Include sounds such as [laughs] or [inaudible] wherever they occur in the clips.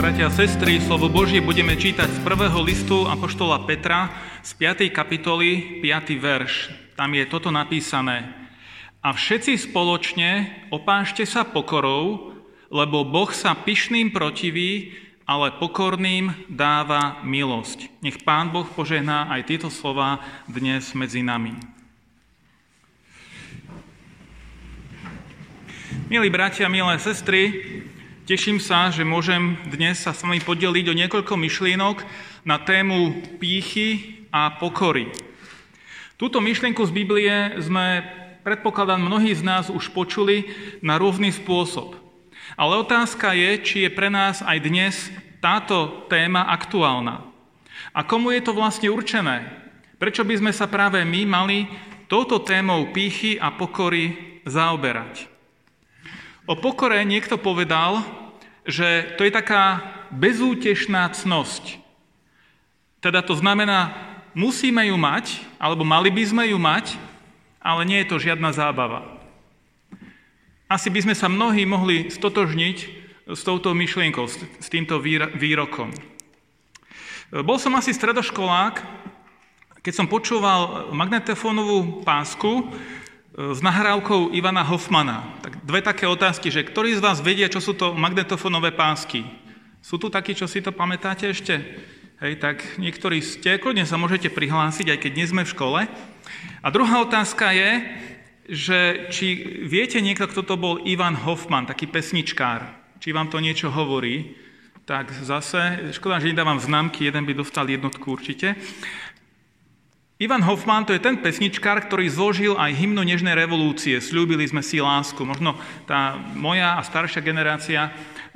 Bratia a sestry, slovo Božie budeme čítať z prvého listu Apoštola Petra z 5. kapitoly, 5. verš. Tam je toto napísané. A všetci spoločne opášte sa pokorou, lebo Boh sa pyšným protiví, ale pokorným dáva milosť. Nech Pán Boh požehná aj tieto slova dnes medzi nami. Milí bratia, milé sestry, Teším sa, že môžem dnes sa s vami podeliť o niekoľko myšlienok na tému pýchy a pokory. Túto myšlienku z Biblie sme, predpokladám, mnohí z nás už počuli na rôzny spôsob. Ale otázka je, či je pre nás aj dnes táto téma aktuálna. A komu je to vlastne určené? Prečo by sme sa práve my mali touto témou pýchy a pokory zaoberať? O pokore niekto povedal, že to je taká bezútešná cnosť. Teda to znamená, musíme ju mať, alebo mali by sme ju mať, ale nie je to žiadna zábava. Asi by sme sa mnohí mohli stotožniť s touto myšlienkou, s týmto výrokom. Bol som asi stredoškolák, keď som počúval magnetofónovú pásku, s nahrávkou Ivana Hoffmana. Tak dve také otázky, že ktorí z vás vedia, čo sú to magnetofonové pásky? Sú tu takí, čo si to pamätáte ešte? Hej, tak niektorí ste, kľudne sa môžete prihlásiť, aj keď nie sme v škole. A druhá otázka je, že či viete niekto, kto to bol Ivan Hoffman, taký pesničkár, či vám to niečo hovorí, tak zase, škoda, že nedávam známky, jeden by dostal jednotku určite. Ivan Hoffman to je ten pesničkár, ktorý zložil aj hymnu Nežnej revolúcie. Sľúbili sme si lásku. Možno tá moja a staršia generácia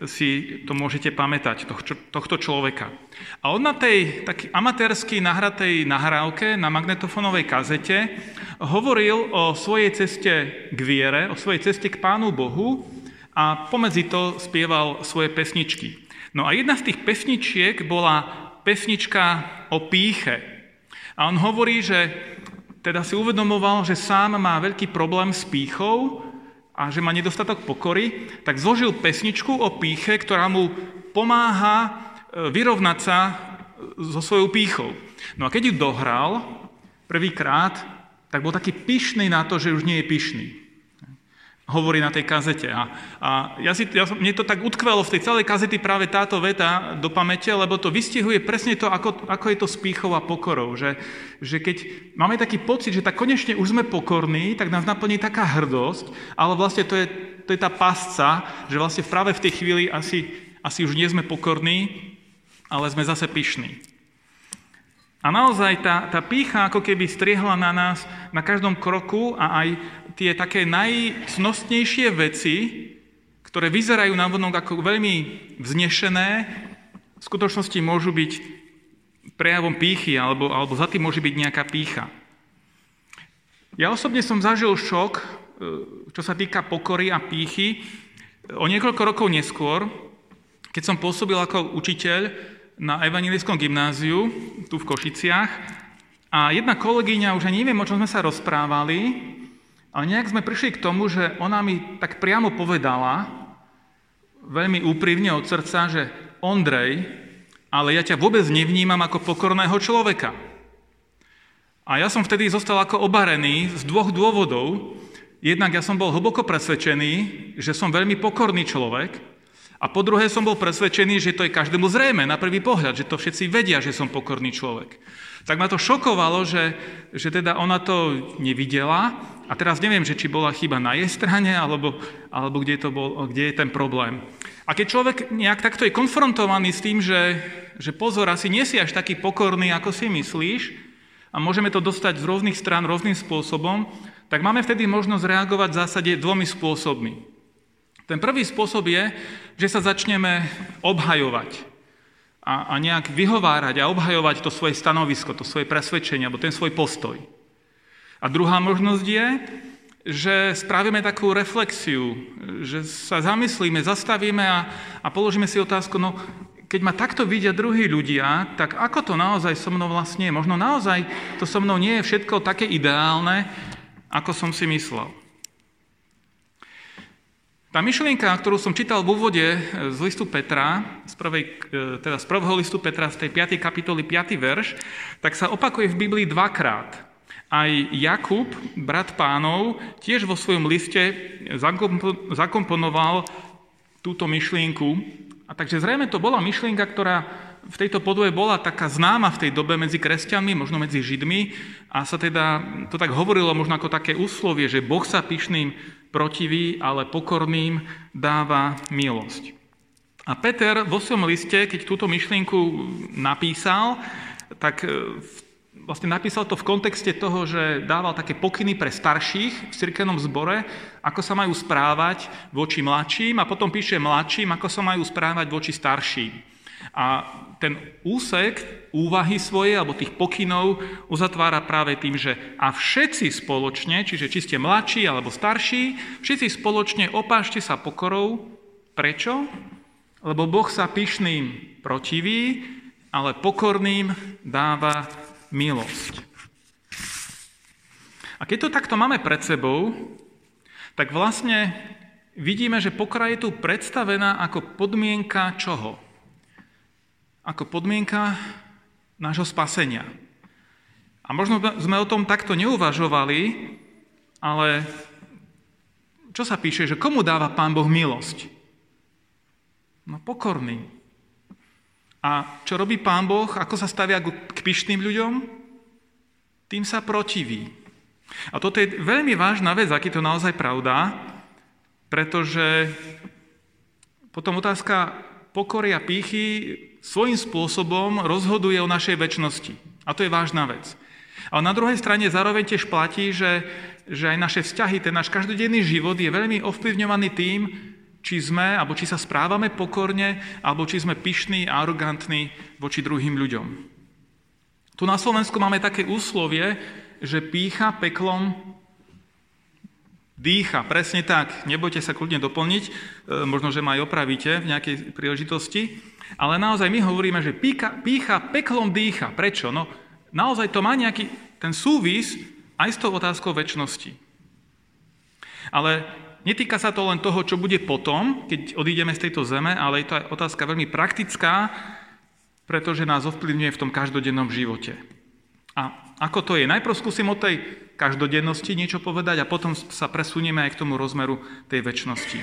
si to môžete pamätať, tohto človeka. A on na tej tak amatérsky nahratej nahrávke na magnetofonovej kazete hovoril o svojej ceste k viere, o svojej ceste k Pánu Bohu a pomedzi to spieval svoje pesničky. No a jedna z tých pesničiek bola pesnička o píche. A on hovorí, že teda si uvedomoval, že sám má veľký problém s pýchou a že má nedostatok pokory, tak zložil pesničku o píche, ktorá mu pomáha e, vyrovnať sa e, so svojou pýchou. No a keď ju dohral prvýkrát, tak bol taký pyšný na to, že už nie je pyšný hovorí na tej kazete. A, a ja si, ja, mne to tak utkvelo v tej celej kazety práve táto veta do pamäte, lebo to vystihuje presne to, ako, ako je to s pýchou a pokorou. Že, že keď máme taký pocit, že tak konečne už sme pokorní, tak nás naplní taká hrdosť, ale vlastne to je, to je tá pasca, že vlastne práve v tej chvíli asi, asi už nie sme pokorní, ale sme zase pyšní. A naozaj tá, tá pícha ako keby striehla na nás na každom kroku a aj tie také najcnostnejšie veci, ktoré vyzerajú na vonok ako veľmi vznešené, v skutočnosti môžu byť prejavom pýchy alebo, alebo za tým môže byť nejaká pícha. Ja osobne som zažil šok, e, čo sa týka pokory a pýchy, o niekoľko rokov neskôr, keď som pôsobil ako učiteľ na evangelickom gymnáziu, tu v Košiciach. A jedna kolegyňa, už ani neviem, o čom sme sa rozprávali, ale nejak sme prišli k tomu, že ona mi tak priamo povedala, veľmi úprimne od srdca, že Ondrej, ale ja ťa vôbec nevnímam ako pokorného človeka. A ja som vtedy zostal ako obarený z dvoch dôvodov. Jednak ja som bol hlboko presvedčený, že som veľmi pokorný človek, a po druhé som bol presvedčený, že to je každému zrejme na prvý pohľad, že to všetci vedia, že som pokorný človek. Tak ma to šokovalo, že, že teda ona to nevidela a teraz neviem, že či bola chyba na jej strane, alebo, alebo kde, to bol, kde je ten problém. A keď človek nejak takto je konfrontovaný s tým, že, že pozor, asi nie si až taký pokorný, ako si myslíš, a môžeme to dostať z rôznych strán rôznym spôsobom, tak máme vtedy možnosť reagovať v zásade dvomi spôsobmi. Ten prvý spôsob je, že sa začneme obhajovať. A, a nejak vyhovárať a obhajovať to svoje stanovisko, to svoje presvedčenie, alebo ten svoj postoj. A druhá možnosť je, že spravíme takú reflexiu, že sa zamyslíme, zastavíme a, a položíme si otázku, no keď ma takto vidia druhí ľudia, tak ako to naozaj so mnou vlastne je? Možno naozaj to so mnou nie je všetko také ideálne, ako som si myslel. Tá myšlienka, ktorú som čítal v úvode e, z listu Petra, z, prvej, e, teda z prvého listu Petra, z tej 5. kapitoly, 5. verš, tak sa opakuje v Biblii dvakrát. Aj Jakub, brat pánov, tiež vo svojom liste zakomponoval túto myšlienku. A takže zrejme to bola myšlienka, ktorá v tejto podobe bola taká známa v tej dobe medzi kresťanmi, možno medzi Židmi a sa teda, to tak hovorilo možno ako také úslovie, že Boh sa pyšným protivý, ale pokorným dáva milosť. A Peter vo svojom liste, keď túto myšlienku napísal, tak e, vlastne napísal to v kontexte toho, že dával také pokyny pre starších v cirkevnom zbore, ako sa majú správať voči mladším a potom píše mladším, ako sa majú správať voči starším. A ten úsek úvahy svoje, alebo tých pokynov, uzatvára práve tým, že a všetci spoločne, čiže či ste mladší alebo starší, všetci spoločne opášte sa pokorou. Prečo? Lebo Boh sa pyšným protiví, ale pokorným dáva milosť. A keď to takto máme pred sebou, tak vlastne vidíme, že pokora je tu predstavená ako podmienka čoho? Ako podmienka nášho spasenia. A možno sme o tom takto neuvažovali, ale čo sa píše, že komu dáva Pán Boh milosť? No pokorný. A čo robí Pán Boh? Ako sa stavia k pyšným ľuďom? Tým sa protiví. A toto je veľmi vážna vec, aký to naozaj pravda, pretože potom otázka pokory a pýchy svojím spôsobom rozhoduje o našej väčšnosti. A to je vážna vec. Ale na druhej strane zároveň tiež platí, že, že aj naše vzťahy, ten náš každodenný život je veľmi ovplyvňovaný tým, či sme, alebo či sa správame pokorne, alebo či sme pyšní a arogantní voči druhým ľuďom. Tu na Slovensku máme také úslovie, že pícha peklom dýcha. Presne tak. Nebojte sa kľudne doplniť, e, možno, že ma aj opravíte v nejakej príležitosti. Ale naozaj my hovoríme, že pícha, pícha peklom dýcha. Prečo? No, naozaj to má nejaký ten súvis aj s tou otázkou väčšnosti. Ale netýka sa to len toho, čo bude potom, keď odídeme z tejto zeme, ale je to aj otázka veľmi praktická, pretože nás ovplyvňuje v tom každodennom živote. A ako to je? Najprv skúsim o tej každodennosti niečo povedať a potom sa presunieme aj k tomu rozmeru tej väčšnosti.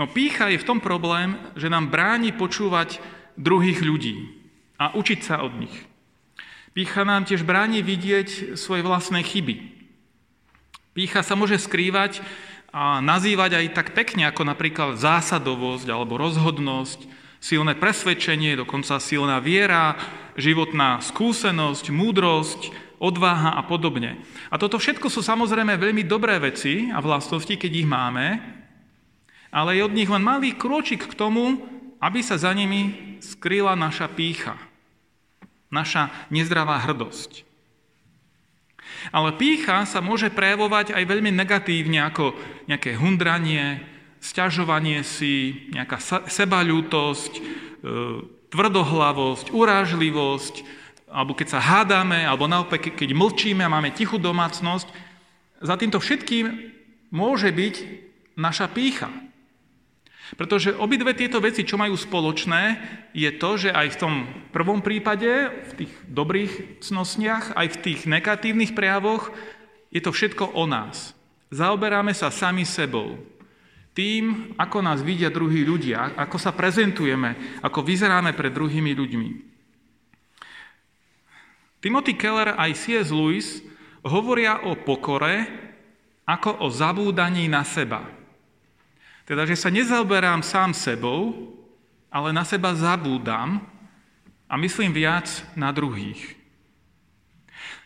No pícha je v tom problém, že nám bráni počúvať druhých ľudí a učiť sa od nich. Pícha nám tiež bráni vidieť svoje vlastné chyby. Pícha sa môže skrývať a nazývať aj tak pekne, ako napríklad zásadovosť alebo rozhodnosť, silné presvedčenie, dokonca silná viera, životná skúsenosť, múdrosť, odváha a podobne. A toto všetko sú samozrejme veľmi dobré veci a vlastnosti, keď ich máme, ale je od nich len malý krôčik k tomu, aby sa za nimi skryla naša pícha, naša nezdravá hrdosť. Ale pícha sa môže prejavovať aj veľmi negatívne, ako nejaké hundranie, sťažovanie si, nejaká sebaľútosť, e, tvrdohlavosť, urážlivosť, alebo keď sa hádame, alebo naopak, keď mlčíme a máme tichú domácnosť, za týmto všetkým môže byť naša pícha. Pretože obidve tieto veci, čo majú spoločné, je to, že aj v tom prvom prípade, v tých dobrých cnostniach, aj v tých negatívnych prejavoch, je to všetko o nás. Zaoberáme sa sami sebou. Tým, ako nás vidia druhí ľudia, ako sa prezentujeme, ako vyzeráme pred druhými ľuďmi. Timothy Keller aj C.S. Lewis hovoria o pokore ako o zabúdaní na seba. Teda, že sa nezaoberám sám sebou, ale na seba zabúdam a myslím viac na druhých.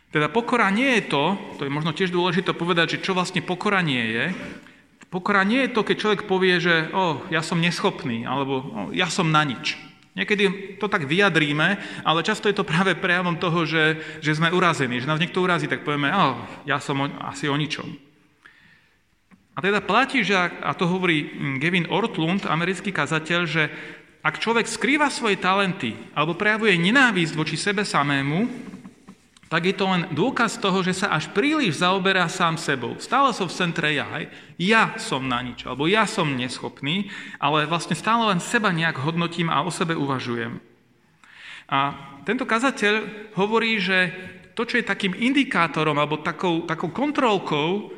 Teda pokora nie je to, to je možno tiež dôležité povedať, že čo vlastne pokora nie je. Pokora nie je to, keď človek povie, že oh, ja som neschopný, alebo oh, ja som na nič. Niekedy to tak vyjadríme, ale často je to práve prejavom toho, že, že sme urazení. Že nás niekto urazí, tak povieme, oh, ja som o, asi o ničom. A teda platí, že, a to hovorí Gavin Ortlund, americký kazateľ, že ak človek skrýva svoje talenty alebo prejavuje nenávisť voči sebe samému, tak je to len dôkaz toho, že sa až príliš zaoberá sám sebou. Stále som v centre ja, hej. ja som na nič, alebo ja som neschopný, ale vlastne stále len seba nejak hodnotím a o sebe uvažujem. A tento kazateľ hovorí, že to, čo je takým indikátorom alebo takou, takou kontrolkou,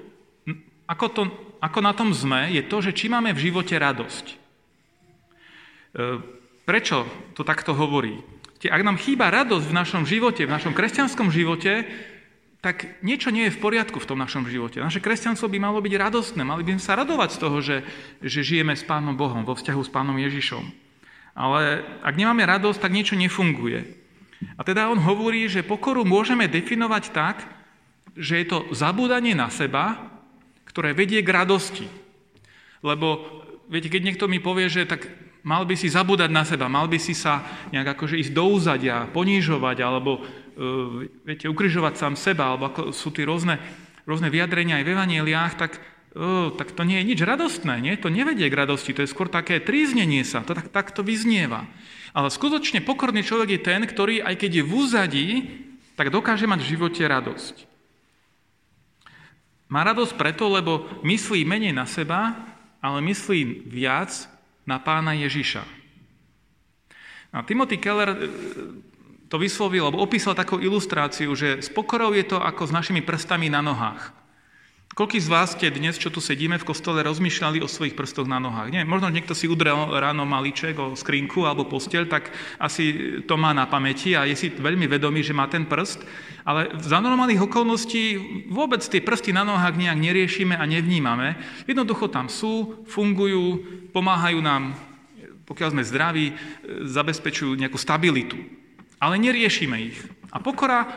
ako, to, ako na tom sme, je to, že či máme v živote radosť. E, prečo to takto hovorí? Ak nám chýba radosť v našom živote, v našom kresťanskom živote, tak niečo nie je v poriadku v tom našom živote. Naše kresťanstvo by malo byť radostné, mali by sme sa radovať z toho, že, že žijeme s Pánom Bohom, vo vzťahu s Pánom Ježišom. Ale ak nemáme radosť, tak niečo nefunguje. A teda on hovorí, že pokoru môžeme definovať tak, že je to zabúdanie na seba, ktoré vedie k radosti. Lebo viete, keď niekto mi povie, že tak Mal by si zabúdať na seba, mal by si sa nejak akože ísť do úzadia, ponížovať, alebo uh, viete, ukrižovať sám seba, alebo ako sú tie rôzne, rôzne vyjadrenia aj v evaneliách, tak, uh, tak to nie je nič radostné, nie? To nevedie k radosti, to je skôr také tríznenie sa, to tak, tak to vyznieva. Ale skutočne pokorný človek je ten, ktorý, aj keď je v úzadí, tak dokáže mať v živote radosť. Má radosť preto, lebo myslí menej na seba, ale myslí viac na pána Ježiša. A Timothy Keller e, to vyslovil, alebo opísal takú ilustráciu, že s pokorou je to ako s našimi prstami na nohách. Koľký z vás ste dnes, čo tu sedíme v kostole, rozmýšľali o svojich prstoch na nohách? Nie, možno niekto si udrel ráno maliček o skrinku alebo postel, tak asi to má na pamäti a je si veľmi vedomý, že má ten prst. Ale za normálnych okolností vôbec tie prsty na nohách nejak neriešime a nevnímame. Jednoducho tam sú, fungujú, pomáhajú nám, pokiaľ sme zdraví, zabezpečujú nejakú stabilitu. Ale neriešime ich. A pokora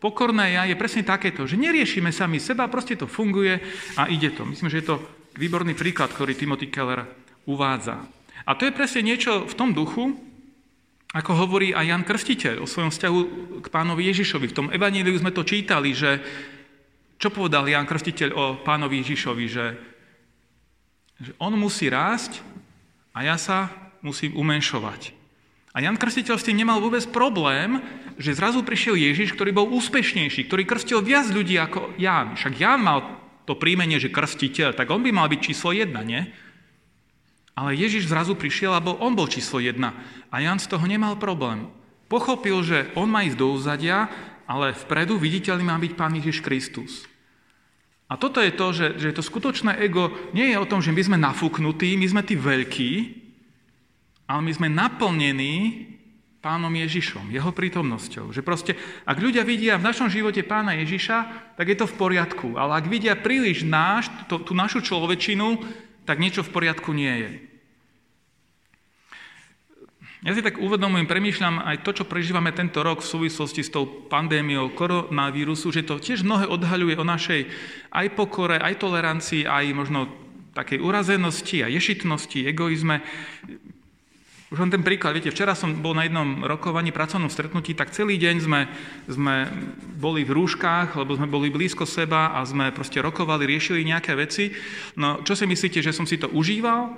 pokorné ja je presne takéto, že neriešime sami seba, proste to funguje a ide to. Myslím, že je to výborný príklad, ktorý Timothy Keller uvádza. A to je presne niečo v tom duchu, ako hovorí aj Jan Krstiteľ o svojom vzťahu k pánovi Ježišovi. V tom evaníliu sme to čítali, že čo povedal Jan Krstiteľ o pánovi Ježišovi, že, že on musí rásť a ja sa musím umenšovať. A Jan Krstiteľ s tým nemal vôbec problém, že zrazu prišiel Ježiš, ktorý bol úspešnejší, ktorý krstil viac ľudí ako Ján. Však Ján mal to príjmenie, že krstiteľ, tak on by mal byť číslo jedna, nie? Ale Ježiš zrazu prišiel, lebo on bol číslo jedna. A Jan z toho nemal problém. Pochopil, že on má ísť do úzadia, ale vpredu viditeľný má byť Pán Ježiš Kristus. A toto je to, že, že to skutočné ego nie je o tom, že my sme nafúknutí, my sme tí veľkí, ale my sme naplnení pánom Ježišom, jeho prítomnosťou. Že proste, ak ľudia vidia v našom živote pána Ježiša, tak je to v poriadku. Ale ak vidia príliš náš, to, tú našu človečinu, tak niečo v poriadku nie je. Ja si tak uvedomujem, premýšľam aj to, čo prežívame tento rok v súvislosti s tou pandémiou koronavírusu, že to tiež mnohé odhaľuje o našej aj pokore, aj tolerancii, aj možno takej urazenosti a ješitnosti, egoizme. Už len ten príklad, viete, včera som bol na jednom rokovaní, pracovnom stretnutí, tak celý deň sme, sme boli v rúškách, lebo sme boli blízko seba a sme proste rokovali, riešili nejaké veci. No, čo si myslíte, že som si to užíval?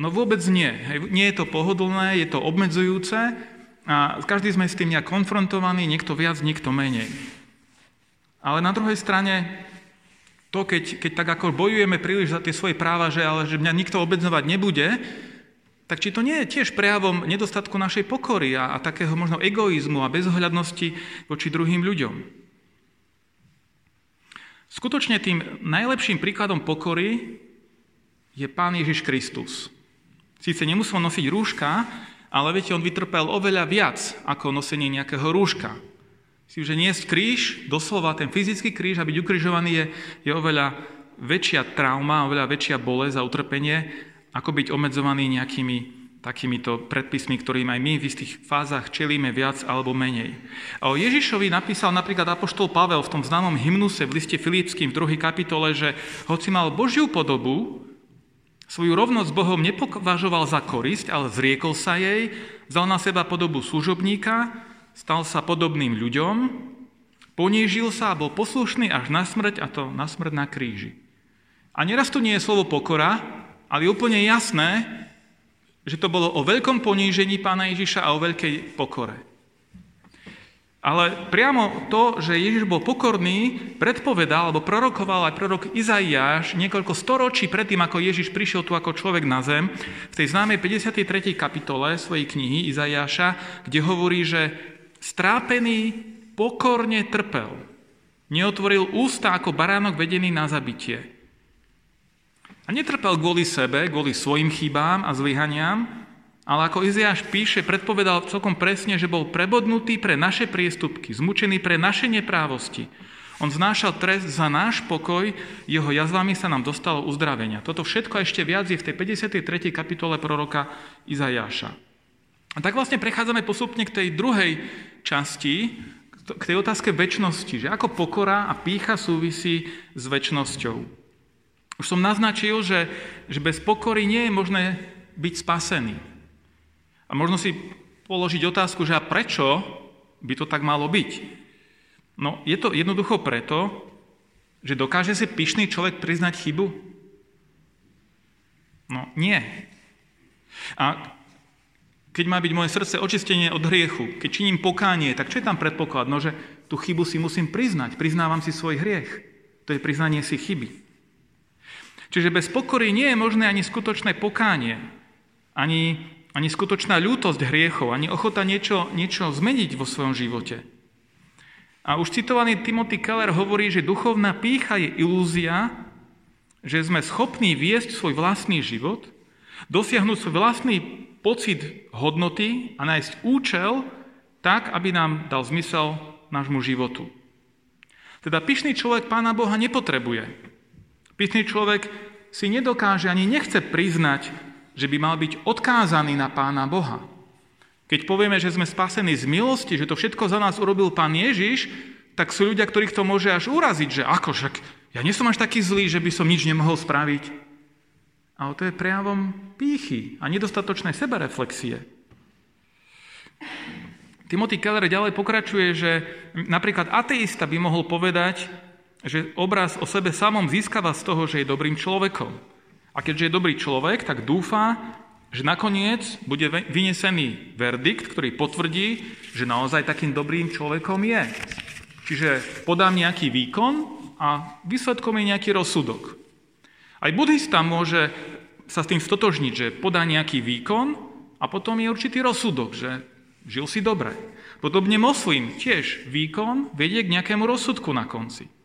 No vôbec nie. Nie je to pohodlné, je to obmedzujúce a každý sme s tým nejak konfrontovaní, niekto viac, niekto menej. Ale na druhej strane, to, keď, keď tak ako bojujeme príliš za tie svoje práva, že, ale že mňa nikto obmedzovať nebude, tak či to nie je tiež prejavom nedostatku našej pokory a, a takého možno egoizmu a bezohľadnosti voči druhým ľuďom? Skutočne tým najlepším príkladom pokory je Pán Ježiš Kristus. Síce nemusel nosiť rúška, ale viete, on vytrpel oveľa viac ako nosenie nejakého rúška. Si, že niesť kríž, doslova ten fyzický kríž a byť ukrižovaný je, je oveľa väčšia trauma, oveľa väčšia bolesť a utrpenie, ako byť obmedzovaný nejakými takýmito predpismi, ktorým aj my v istých fázach čelíme viac alebo menej. A o Ježišovi napísal napríklad Apoštol Pavel v tom známom hymnuse v liste Filipským v 2. kapitole, že hoci mal Božiu podobu, Svoju rovnosť s Bohom nepovažoval za korisť, ale zriekol sa jej, vzal na seba podobu služobníka, stal sa podobným ľuďom, ponížil sa a bol poslušný až na smrť, a to na smrť na kríži. A neraz tu nie je slovo pokora, ale je úplne jasné, že to bolo o veľkom ponížení pána Ježiša a o veľkej pokore. Ale priamo to, že Ježiš bol pokorný, predpovedal alebo prorokoval aj prorok Izaiáš niekoľko storočí predtým, ako Ježiš prišiel tu ako človek na zem, v tej známej 53. kapitole svojej knihy Izaiáša, kde hovorí, že strápený pokorne trpel. Neotvoril ústa ako baránok vedený na zabitie. A netrpel kvôli sebe, kvôli svojim chybám a zlyhaniam, ale ako Iziáš píše, predpovedal celkom presne, že bol prebodnutý pre naše priestupky, zmučený pre naše neprávosti. On znášal trest za náš pokoj, jeho jazvami sa nám dostalo uzdravenia. Toto všetko ešte viac je v tej 53. kapitole proroka Izajáša. A tak vlastne prechádzame postupne k tej druhej časti, k tej otázke väčšnosti, že ako pokora a pícha súvisí s väčšnosťou. Už som naznačil, že, že bez pokory nie je možné byť spasený. A možno si položiť otázku, že a prečo by to tak malo byť? No, je to jednoducho preto, že dokáže si pyšný človek priznať chybu? No, nie. A keď má byť moje srdce očistenie od hriechu, keď činím pokánie, tak čo je tam predpoklad? No, že tú chybu si musím priznať. Priznávam si svoj hriech. To je priznanie si chyby. Čiže bez pokory nie je možné ani skutočné pokánie, ani ani skutočná ľútosť hriechov, ani ochota niečo, niečo zmeniť vo svojom živote. A už citovaný Timothy Keller hovorí, že duchovná pícha je ilúzia, že sme schopní viesť svoj vlastný život, dosiahnuť svoj vlastný pocit hodnoty a nájsť účel tak, aby nám dal zmysel nášmu životu. Teda pyšný človek Pána Boha nepotrebuje. Pyšný človek si nedokáže ani nechce priznať že by mal byť odkázaný na Pána Boha. Keď povieme, že sme spasení z milosti, že to všetko za nás urobil Pán Ježiš, tak sú ľudia, ktorých to môže až uraziť, že ako však, ja nie som až taký zlý, že by som nič nemohol spraviť. Ale to je prejavom pýchy a nedostatočnej sebereflexie. Timothy Keller ďalej pokračuje, že napríklad ateista by mohol povedať, že obraz o sebe samom získava z toho, že je dobrým človekom. A keďže je dobrý človek, tak dúfa, že nakoniec bude vynesený verdikt, ktorý potvrdí, že naozaj takým dobrým človekom je. Čiže podám nejaký výkon a výsledkom je nejaký rozsudok. Aj buddhista môže sa s tým stotožniť, že podá nejaký výkon a potom je určitý rozsudok, že žil si dobre. Podobne moslim tiež výkon vedie k nejakému rozsudku na konci.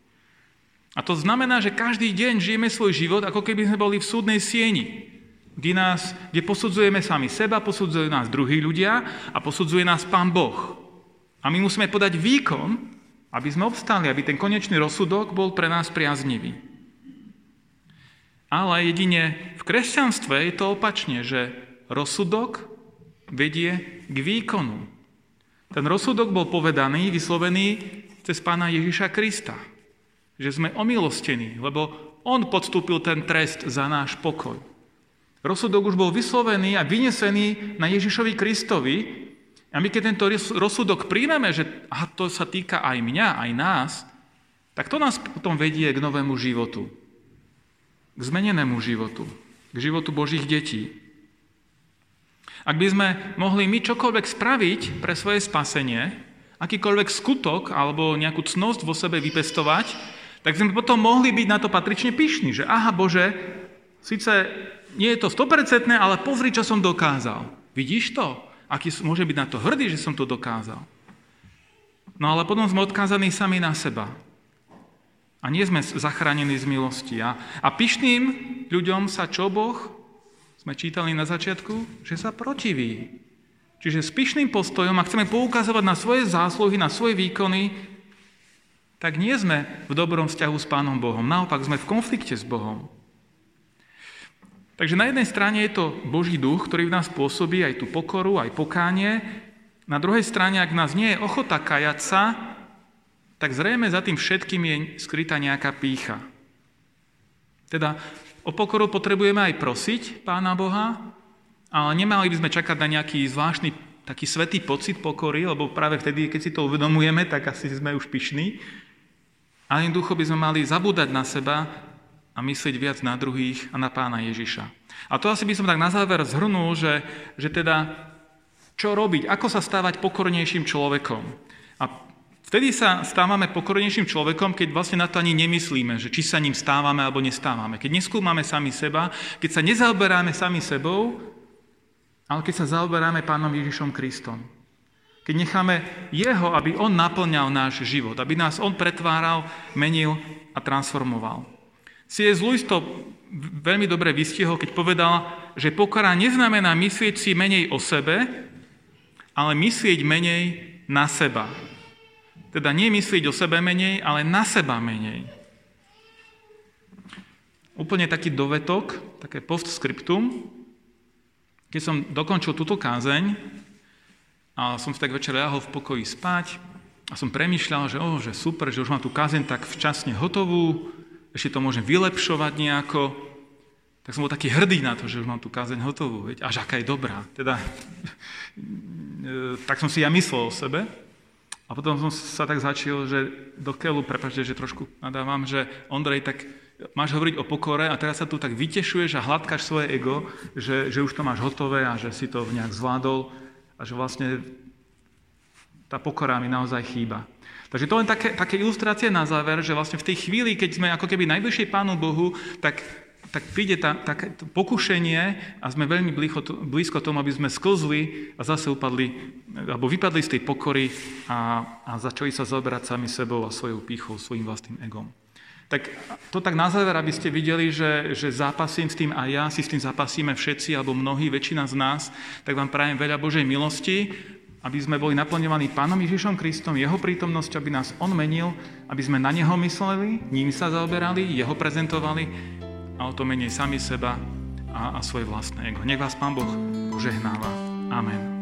A to znamená, že každý deň žijeme svoj život, ako keby sme boli v súdnej sieni, kde, nás, kde posudzujeme sami seba, posudzujú nás druhí ľudia a posudzuje nás Pán Boh. A my musíme podať výkon, aby sme obstali, aby ten konečný rozsudok bol pre nás priaznivý. Ale jedine v kresťanstve je to opačne, že rozsudok vedie k výkonu. Ten rozsudok bol povedaný, vyslovený cez pána Ježiša Krista že sme omilostení, lebo on podstúpil ten trest za náš pokoj. Rozsudok už bol vyslovený a vynesený na Ježišovi Kristovi a my keď tento rozsudok príjmeme, že aha, to sa týka aj mňa, aj nás, tak to nás potom vedie k novému životu. K zmenenému životu. K životu Božích detí. Ak by sme mohli my čokoľvek spraviť pre svoje spasenie, akýkoľvek skutok alebo nejakú cnosť vo sebe vypestovať, tak sme potom mohli byť na to patrične pyšní, že aha Bože, síce nie je to 100%, ale pozri, čo som dokázal. Vidíš to? Aký môže byť na to hrdý, že som to dokázal. No ale potom sme odkázaní sami na seba. A nie sme zachránení z milosti. A, a pyšným ľuďom sa čo Boh, sme čítali na začiatku, že sa protiví. Čiže s pyšným postojom, ak chceme poukazovať na svoje zásluhy, na svoje výkony, tak nie sme v dobrom vzťahu s Pánom Bohom. Naopak sme v konflikte s Bohom. Takže na jednej strane je to Boží duch, ktorý v nás pôsobí aj tú pokoru, aj pokánie. Na druhej strane, ak nás nie je ochota kajať sa, tak zrejme za tým všetkým je skrytá nejaká pícha. Teda o pokoru potrebujeme aj prosiť Pána Boha, ale nemali by sme čakať na nejaký zvláštny taký svetý pocit pokory, lebo práve vtedy, keď si to uvedomujeme, tak asi sme už pyšní. Ale jednoducho by sme mali zabúdať na seba a myslieť viac na druhých a na pána Ježiša. A to asi by som tak na záver zhrnul, že, že teda čo robiť, ako sa stávať pokornejším človekom. A vtedy sa stávame pokornejším človekom, keď vlastne na to ani nemyslíme, že či sa ním stávame alebo nestávame. Keď neskúmame sami seba, keď sa nezaoberáme sami sebou, ale keď sa zaoberáme pánom Ježišom Kristom. Keď necháme Jeho, aby On naplňal náš život, aby nás On pretváral, menil a transformoval. C.S. Lewis to veľmi dobre vystihol, keď povedal, že pokora neznamená myslieť si menej o sebe, ale myslieť menej na seba. Teda nie myslieť o sebe menej, ale na seba menej. Úplne taký dovetok, také postscriptum. Keď som dokončil túto kázeň, a som si tak večer ľahol v pokoji spať a som premýšľal, že, oh, že super, že už mám tú kázeň tak včasne hotovú, ešte to môžem vylepšovať nejako, tak som bol taký hrdý na to, že už mám tú kázeň hotovú, veď, až aká je dobrá. Teda, [laughs] tak som si ja myslel o sebe. A potom som sa tak začal, že do keľu, prepáčte, že trošku nadávam, že Ondrej, tak máš hovoriť o pokore a teraz sa tu tak vytešuješ a hladkáš svoje ego, že, že už to máš hotové a že si to nejak zvládol a že vlastne tá pokora mi naozaj chýba. Takže to len také, také ilustrácie na záver, že vlastne v tej chvíli, keď sme ako keby najbližšie Pánu Bohu, tak, tak príde také pokušenie a sme veľmi blízko, blízko tomu, aby sme sklzli a zase upadli, alebo vypadli z tej pokory a, a začali sa zaoberať sami sebou a svojou pýchou, svojim vlastným egom. Tak to tak na záver, aby ste videli, že, že zápasím s tým a ja, si s tým zápasíme všetci, alebo mnohí, väčšina z nás, tak vám prajem veľa Božej milosti aby sme boli naplňovaní Pánom Ježišom Kristom, Jeho prítomnosť, aby nás On menil, aby sme na Neho mysleli, ním sa zaoberali, Jeho prezentovali a o to menej sami seba a, a svoje vlastné ego. Nech vás Pán Boh požehnáva. Amen.